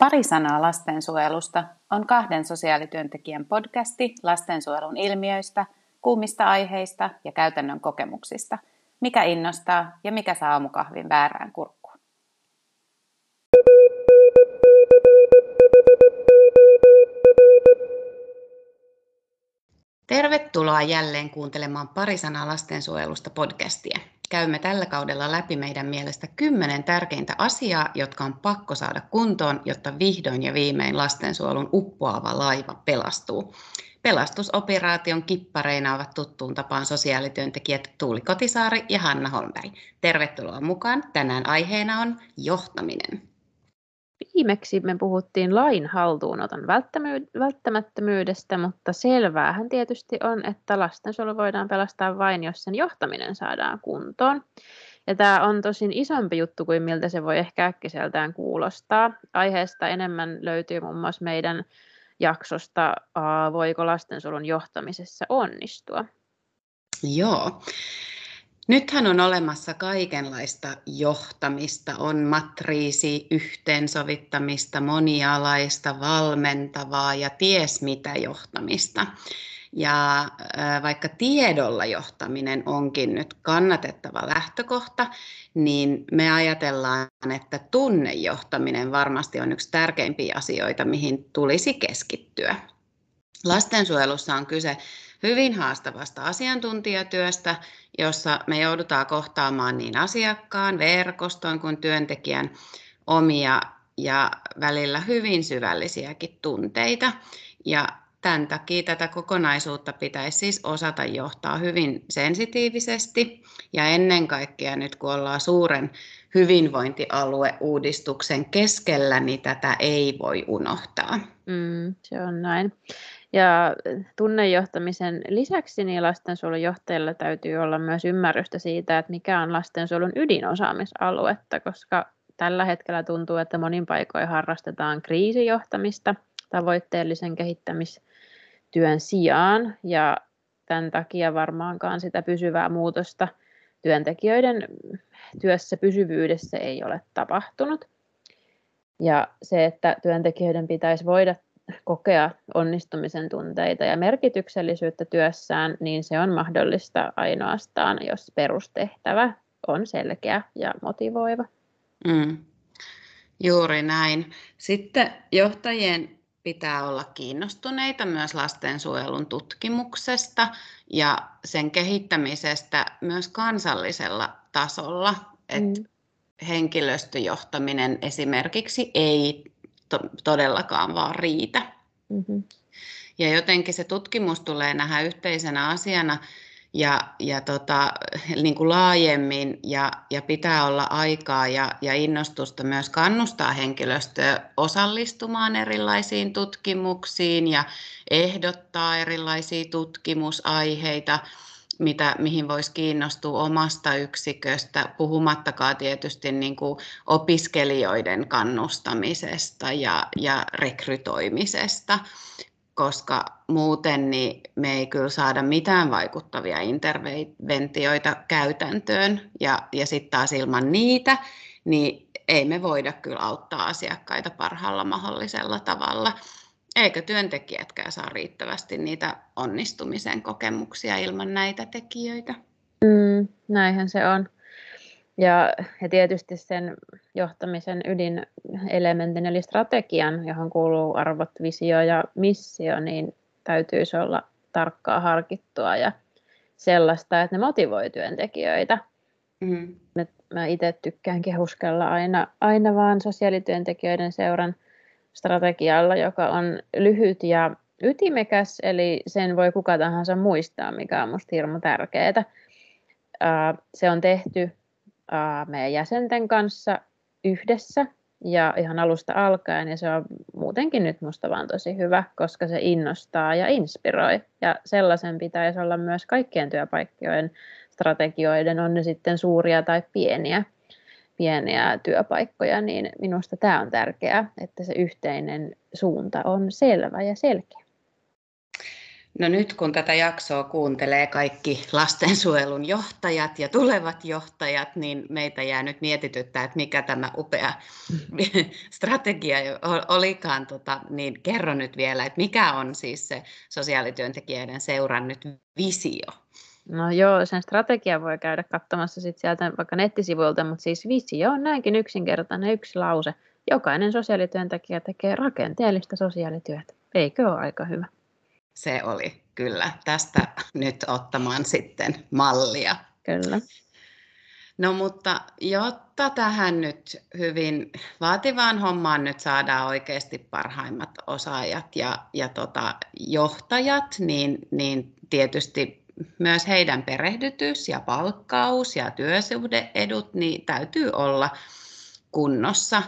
Pari sanaa lastensuojelusta on kahden sosiaalityöntekijän podcasti lastensuojelun ilmiöistä, kuumista aiheista ja käytännön kokemuksista. Mikä innostaa ja mikä saa aamukahvin väärään kurkkuun. Tervetuloa jälleen kuuntelemaan Pari sanaa lastensuojelusta podcastia käymme tällä kaudella läpi meidän mielestä kymmenen tärkeintä asiaa, jotka on pakko saada kuntoon, jotta vihdoin ja viimein lastensuojelun uppoava laiva pelastuu. Pelastusoperaation kippareina ovat tuttuun tapaan sosiaalityöntekijät Tuuli Kotisaari ja Hanna Holmberg. Tervetuloa mukaan. Tänään aiheena on johtaminen. Viimeksi me puhuttiin lain haltuunoton välttämättömyydestä, mutta selväähän tietysti on, että lastensuojelu voidaan pelastaa vain, jos sen johtaminen saadaan kuntoon. Ja tämä on tosin isompi juttu kuin miltä se voi ehkä äkkiseltään kuulostaa. Aiheesta enemmän löytyy muun muassa meidän jaksosta Voiko lastensuojelun johtamisessa onnistua? Joo. Nythän on olemassa kaikenlaista johtamista, on matriisi, yhteensovittamista, monialaista, valmentavaa ja ties mitä johtamista. Ja vaikka tiedolla johtaminen onkin nyt kannatettava lähtökohta, niin me ajatellaan, että tunnejohtaminen varmasti on yksi tärkeimpiä asioita, mihin tulisi keskittyä. Lastensuojelussa on kyse hyvin haastavasta asiantuntijatyöstä, jossa me joudutaan kohtaamaan niin asiakkaan, verkoston kuin työntekijän omia ja välillä hyvin syvällisiäkin tunteita. Ja tämän takia tätä kokonaisuutta pitäisi siis osata johtaa hyvin sensitiivisesti ja ennen kaikkea nyt kun ollaan suuren hyvinvointialueuudistuksen keskellä, niin tätä ei voi unohtaa. Mm, se on näin. Ja tunnejohtamisen lisäksi niin lastensuojelun johtajilla täytyy olla myös ymmärrystä siitä, että mikä on lastensuojelun ydinosaamisaluetta, koska tällä hetkellä tuntuu, että monin paikoin harrastetaan kriisijohtamista tavoitteellisen kehittämistyön sijaan, ja tämän takia varmaankaan sitä pysyvää muutosta työntekijöiden työssä pysyvyydessä ei ole tapahtunut. Ja se, että työntekijöiden pitäisi voida kokea onnistumisen tunteita ja merkityksellisyyttä työssään, niin se on mahdollista ainoastaan, jos perustehtävä on selkeä ja motivoiva. Mm. Juuri näin. Sitten johtajien pitää olla kiinnostuneita myös lastensuojelun tutkimuksesta ja sen kehittämisestä myös kansallisella tasolla. Mm. henkilöstöjohtaminen esimerkiksi ei to, todellakaan vaan riitä. Mm-hmm. Ja jotenkin se tutkimus tulee nähdä yhteisenä asiana ja, ja tota, niin kuin laajemmin ja, ja pitää olla aikaa ja, ja innostusta myös kannustaa henkilöstöä osallistumaan erilaisiin tutkimuksiin ja ehdottaa erilaisia tutkimusaiheita mitä, mihin voisi kiinnostua omasta yksiköstä, puhumattakaan tietysti niin kuin opiskelijoiden kannustamisesta ja, ja rekrytoimisesta, koska muuten niin me ei kyllä saada mitään vaikuttavia interventioita käytäntöön. Ja, ja sitten taas ilman niitä, niin ei me voida kyllä auttaa asiakkaita parhaalla mahdollisella tavalla eikä työntekijätkään saa riittävästi niitä onnistumisen kokemuksia ilman näitä tekijöitä. Mm, näinhän se on. Ja, ja tietysti sen johtamisen ydinelementin eli strategian, johon kuuluu arvot, visio ja missio, niin täytyisi olla tarkkaa harkittua ja sellaista, että ne motivoi työntekijöitä. Mm. Mä itse tykkään kehuskella aina, aina vaan sosiaalityöntekijöiden seuran strategialla, joka on lyhyt ja ytimekäs, eli sen voi kuka tahansa muistaa, mikä on minusta hirmu tärkeää. Se on tehty meidän jäsenten kanssa yhdessä ja ihan alusta alkaen, ja se on muutenkin nyt musta vaan tosi hyvä, koska se innostaa ja inspiroi, ja sellaisen pitäisi olla myös kaikkien työpaikkojen strategioiden, on ne sitten suuria tai pieniä pieniä työpaikkoja, niin minusta tämä on tärkeää, että se yhteinen suunta on selvä ja selkeä. No nyt kun tätä jaksoa kuuntelee kaikki lastensuojelun johtajat ja tulevat johtajat, niin meitä jää nyt mietityttää, että mikä tämä upea strategia olikaan. Tota, niin kerro nyt vielä, että mikä on siis se sosiaalityöntekijöiden seuran nyt visio? No joo, sen strategia voi käydä katsomassa sit sieltä vaikka nettisivuilta, mutta siis visio on näinkin yksinkertainen yksi lause. Jokainen sosiaalityöntekijä tekee rakenteellista sosiaalityötä. Eikö ole aika hyvä? Se oli kyllä. Tästä nyt ottamaan sitten mallia. Kyllä. No mutta jotta tähän nyt hyvin vaativaan hommaan nyt saadaan oikeasti parhaimmat osaajat ja, ja tota, johtajat, niin, niin tietysti myös heidän perehdytys ja palkkaus ja työsuhdeedut niin täytyy olla kunnossa.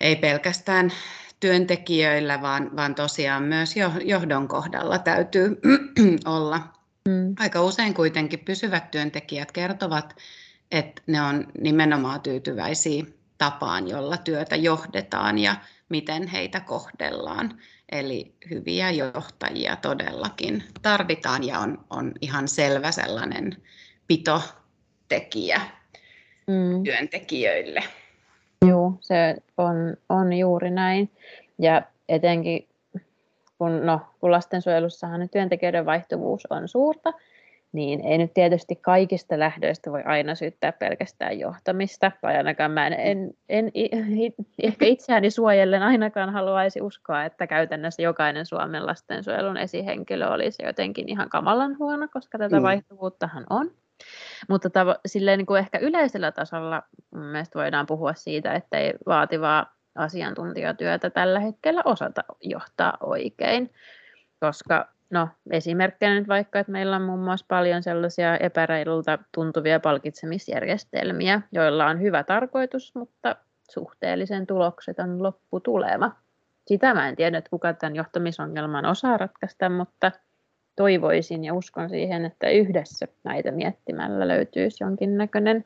Ei pelkästään työntekijöillä, vaan, vaan tosiaan myös johdon kohdalla täytyy olla. Mm. Aika usein kuitenkin pysyvät työntekijät kertovat, että ne on nimenomaan tyytyväisiä tapaan, jolla työtä johdetaan ja miten heitä kohdellaan. Eli hyviä johtajia todellakin tarvitaan ja on, on ihan selvä sellainen pitotekijä mm. työntekijöille. Joo, se on, on juuri näin. Ja etenkin kun, no, kun lastensuojelussahan työntekijöiden vaihtuvuus on suurta, niin ei nyt tietysti kaikista lähdöistä voi aina syyttää pelkästään johtamista, tai ainakaan mä en, en, en ehkä itseäni suojellen ainakaan haluaisi uskoa, että käytännössä jokainen Suomen lastensuojelun esihenkilö olisi jotenkin ihan kamalan huono, koska tätä mm. vaihtuvuuttahan on. Mutta tavo- silleen niin kuin ehkä yleisellä tasolla mielestäni voidaan puhua siitä, että ei vaativaa asiantuntijatyötä tällä hetkellä osata johtaa oikein, koska no, esimerkkinä nyt vaikka, että meillä on muun muassa paljon sellaisia epäreilulta tuntuvia palkitsemisjärjestelmiä, joilla on hyvä tarkoitus, mutta suhteellisen tulokseton lopputulema. Sitä mä en tiedä, että kuka tämän johtamisongelman osaa ratkaista, mutta toivoisin ja uskon siihen, että yhdessä näitä miettimällä löytyisi jonkinnäköinen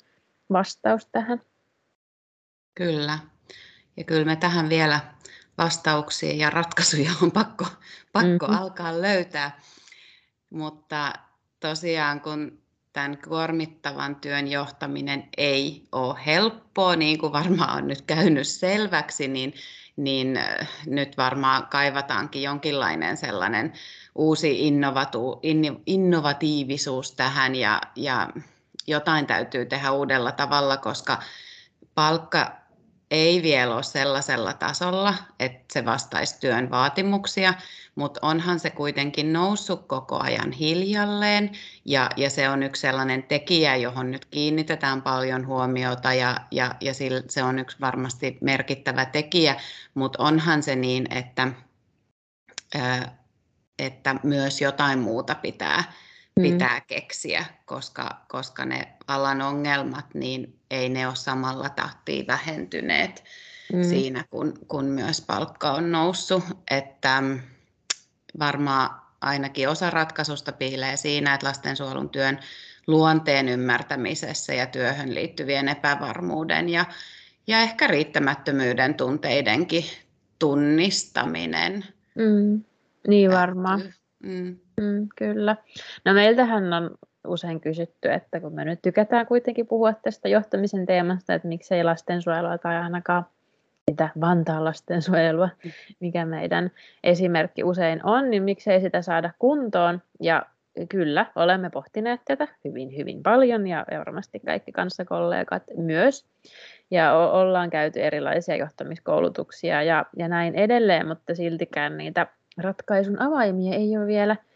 vastaus tähän. Kyllä. Ja kyllä me tähän vielä vastauksia ja ratkaisuja on pakko, pakko mm-hmm. alkaa löytää. Mutta tosiaan kun tämän kuormittavan työn johtaminen ei ole helppoa, niin kuin varmaan on nyt käynyt selväksi, niin, niin äh, nyt varmaan kaivataankin jonkinlainen sellainen uusi innovatu, innovatiivisuus tähän ja, ja jotain täytyy tehdä uudella tavalla, koska palkka ei vielä ole sellaisella tasolla, että se vastaisi työn vaatimuksia, mutta onhan se kuitenkin noussut koko ajan hiljalleen ja, ja se on yksi sellainen tekijä, johon nyt kiinnitetään paljon huomiota ja, ja, ja se on yksi varmasti merkittävä tekijä, mutta onhan se niin, että, että myös jotain muuta pitää. Pitää keksiä, koska, koska ne alan ongelmat, niin ei ne ole samalla tahtiin vähentyneet mm. siinä, kun, kun myös palkka on noussut. Että mm, varmaan ainakin osa ratkaisusta piilee siinä, että lastensuojelun työn luonteen ymmärtämisessä ja työhön liittyvien epävarmuuden ja, ja ehkä riittämättömyyden tunteidenkin tunnistaminen. Mm, niin varmaan. Mm. Mm, kyllä. No meiltähän on usein kysytty, että kun me nyt tykätään kuitenkin puhua tästä johtamisen teemasta, että miksei lastensuojelua tai ainakaan sitä Vantaan lastensuojelua, mikä meidän esimerkki usein on, niin miksei sitä saada kuntoon. Ja kyllä, olemme pohtineet tätä hyvin, hyvin paljon ja varmasti kaikki kanssakollegat myös. Ja ollaan käyty erilaisia johtamiskoulutuksia ja, ja näin edelleen, mutta siltikään niitä ratkaisun avaimia ei ole vielä –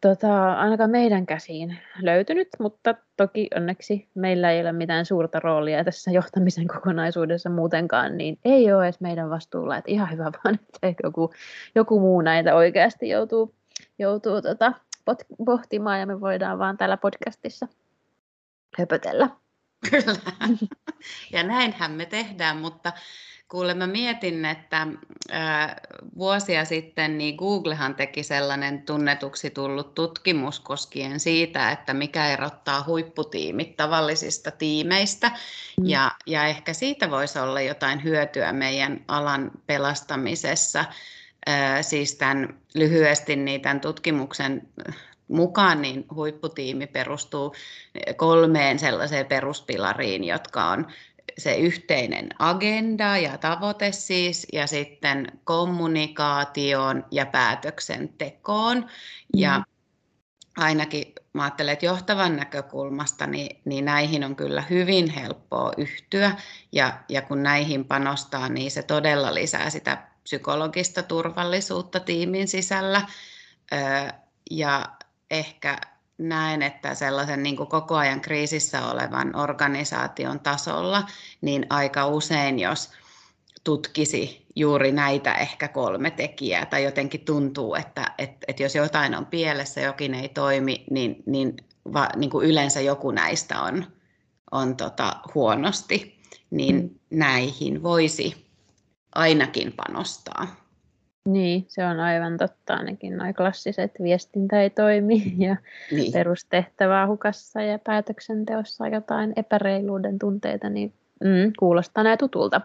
tota, ainakaan meidän käsiin löytynyt, mutta toki onneksi meillä ei ole mitään suurta roolia tässä johtamisen kokonaisuudessa muutenkaan, niin ei ole edes meidän vastuulla, että ihan hyvä vaan, että joku, joku muu näitä oikeasti joutuu, joutuu tota, pohtimaan ja me voidaan vaan täällä podcastissa höpötellä. Kyllä, ja näinhän me tehdään, mutta Kuule, mä mietin, että äh, vuosia sitten niin Googlehan teki sellainen tunnetuksi tullut tutkimus koskien siitä, että mikä erottaa huipputiimit tavallisista tiimeistä. Mm. Ja, ja ehkä siitä voisi olla jotain hyötyä meidän alan pelastamisessa. siis tämän, lyhyesti niin tämän tutkimuksen mukaan niin huipputiimi perustuu kolmeen sellaiseen peruspilariin, jotka on se yhteinen agenda ja tavoite siis, ja sitten kommunikaatioon ja päätöksentekoon. Mm. Ja ainakin mä ajattelen, että johtavan näkökulmasta niin, niin näihin on kyllä hyvin helppoa yhtyä, ja, ja kun näihin panostaa, niin se todella lisää sitä psykologista turvallisuutta tiimin sisällä. Ja ehkä näen, että sellaisen niin kuin koko ajan kriisissä olevan organisaation tasolla, niin aika usein, jos tutkisi juuri näitä ehkä kolme tekijää, tai jotenkin tuntuu, että, että, että jos jotain on pielessä, jokin ei toimi, niin, niin, va, niin kuin yleensä joku näistä on, on tota, huonosti, niin mm. näihin voisi ainakin panostaa. Niin, se on aivan totta. Ainakin nuo klassiset viestintä ei toimi ja niin. perustehtävää hukassa ja päätöksenteossa jotain epäreiluuden tunteita, niin mm, kuulostaa näin tutulta.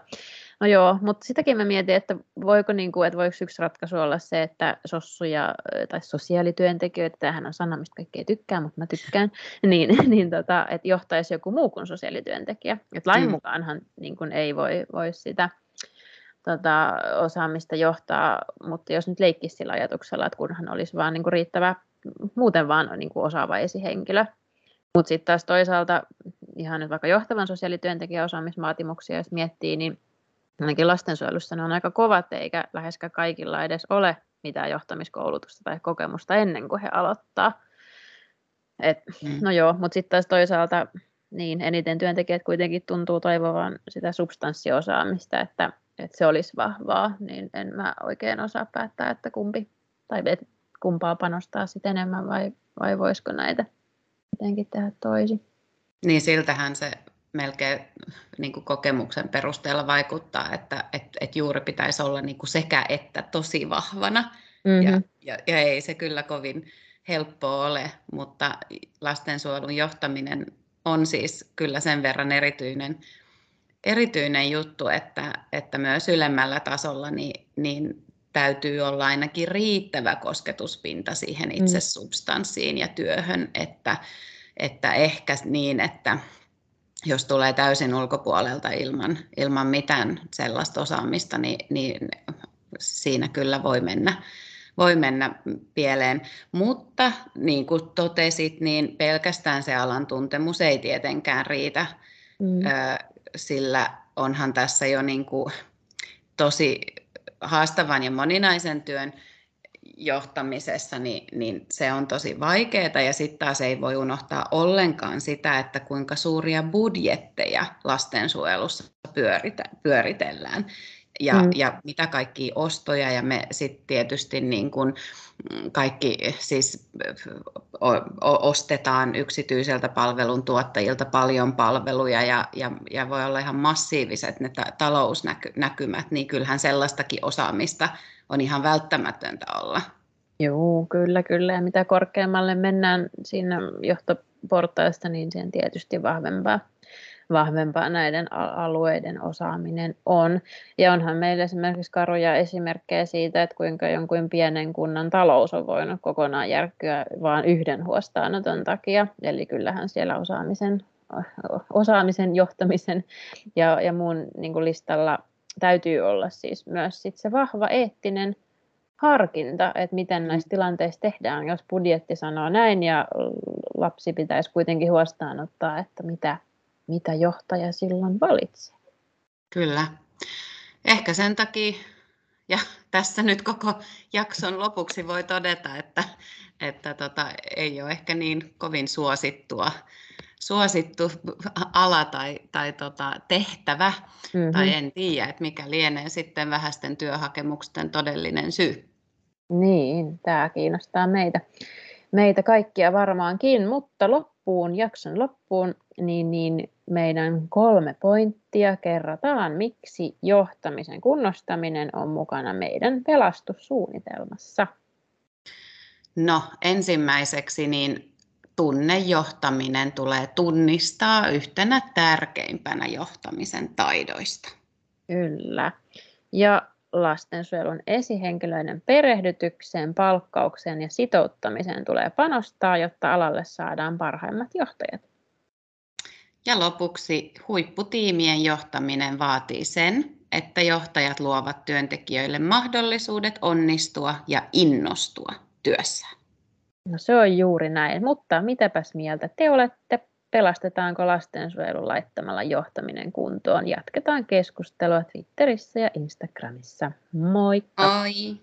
No joo, mutta sitäkin mä mietin, että voiko, niin kuin, että voiko yksi ratkaisu olla se, että sossuja tai sosiaalityöntekijöitä, tämähän on sana, mistä kaikki ei tykkää, mutta mä tykkään, niin, niin tota, että johtaisi joku muu kuin sosiaalityöntekijä. Että lain mm. mukaanhan niin kuin ei voi, voi sitä tota, osaamista johtaa, mutta jos nyt leikkisi sillä ajatuksella, että kunhan olisi vaan niin kuin riittävä, muuten vaan niin kuin osaava esihenkilö. Mutta sitten taas toisaalta ihan nyt vaikka johtavan sosiaalityöntekijän osaamisvaatimuksia, jos miettii, niin ainakin lastensuojelussa ne on aika kovat, eikä läheskään kaikilla edes ole mitään johtamiskoulutusta tai kokemusta ennen kuin he aloittaa. Et, mm. No joo, mutta sitten taas toisaalta niin eniten työntekijät kuitenkin tuntuu toivovan sitä substanssiosaamista, että että se olisi vahvaa, niin en mä oikein osaa päättää, että kumpi, tai et, kumpaa panostaa sitten enemmän vai, vai voisiko näitä jotenkin tehdä toisin. Niin siltähän se melkein niin kuin kokemuksen perusteella vaikuttaa, että et, et juuri pitäisi olla niin kuin sekä että tosi vahvana. Mm-hmm. Ja, ja, ja ei se kyllä kovin helppoa ole, mutta lastensuojelun johtaminen on siis kyllä sen verran erityinen erityinen juttu, että, että myös ylemmällä tasolla niin, niin täytyy olla ainakin riittävä kosketuspinta siihen mm. itse substanssiin ja työhön, että, että ehkä niin, että jos tulee täysin ulkopuolelta ilman, ilman mitään sellaista osaamista, niin, niin siinä kyllä voi mennä, voi mennä pieleen. Mutta niin kuin totesit, niin pelkästään se alan tuntemus ei tietenkään riitä. Mm sillä onhan tässä jo niin kuin tosi haastavan ja moninaisen työn johtamisessa, niin, niin se on tosi vaikeaa ja sitten taas ei voi unohtaa ollenkaan sitä, että kuinka suuria budjetteja lastensuojelussa pyöritellään ja, mm. ja mitä kaikki ostoja ja me sitten tietysti niin kuin kaikki siis o, o, ostetaan yksityiseltä palvelun tuottajilta paljon palveluja ja, ja, ja voi olla ihan massiiviset ne ta- talousnäkymät, niin kyllähän sellaistakin osaamista on ihan välttämätöntä olla. Joo, kyllä, kyllä. Ja mitä korkeammalle mennään siinä johtoportaista, niin sen tietysti vahvempaa vahvempaa näiden alueiden osaaminen on. Ja onhan meillä esimerkiksi karuja esimerkkejä siitä, että kuinka jonkun pienen kunnan talous on voinut kokonaan järkkyä vain yhden huostaanoton takia. Eli kyllähän siellä osaamisen, osaamisen johtamisen ja, ja muun niin kuin listalla täytyy olla siis myös sit se vahva eettinen harkinta, että miten mm. näissä tilanteissa tehdään, jos budjetti sanoo näin ja lapsi pitäisi kuitenkin huostaanottaa, että mitä, mitä johtaja silloin valitsee. Kyllä. Ehkä sen takia, ja tässä nyt koko jakson lopuksi voi todeta, että, että tota, ei ole ehkä niin kovin suosittua, suosittu ala tai, tai tota, tehtävä, mm-hmm. tai en tiedä, että mikä lienee sitten vähäisten työhakemusten todellinen syy. Niin, tämä kiinnostaa meitä, meitä kaikkia varmaankin, mutta loppuun, jakson loppuun, niin, niin meidän kolme pointtia kerrataan, miksi johtamisen kunnostaminen on mukana meidän pelastussuunnitelmassa. No ensimmäiseksi niin tunnejohtaminen tulee tunnistaa yhtenä tärkeimpänä johtamisen taidoista. Kyllä. Ja lastensuojelun esihenkilöiden perehdytykseen, palkkaukseen ja sitouttamiseen tulee panostaa, jotta alalle saadaan parhaimmat johtajat. Ja lopuksi huipputiimien johtaminen vaatii sen, että johtajat luovat työntekijöille mahdollisuudet onnistua ja innostua työssään. No se on juuri näin, mutta mitäpäs mieltä te olette? Pelastetaanko lastensuojelun laittamalla johtaminen kuntoon? Jatketaan keskustelua Twitterissä ja Instagramissa. Moikka! Moi!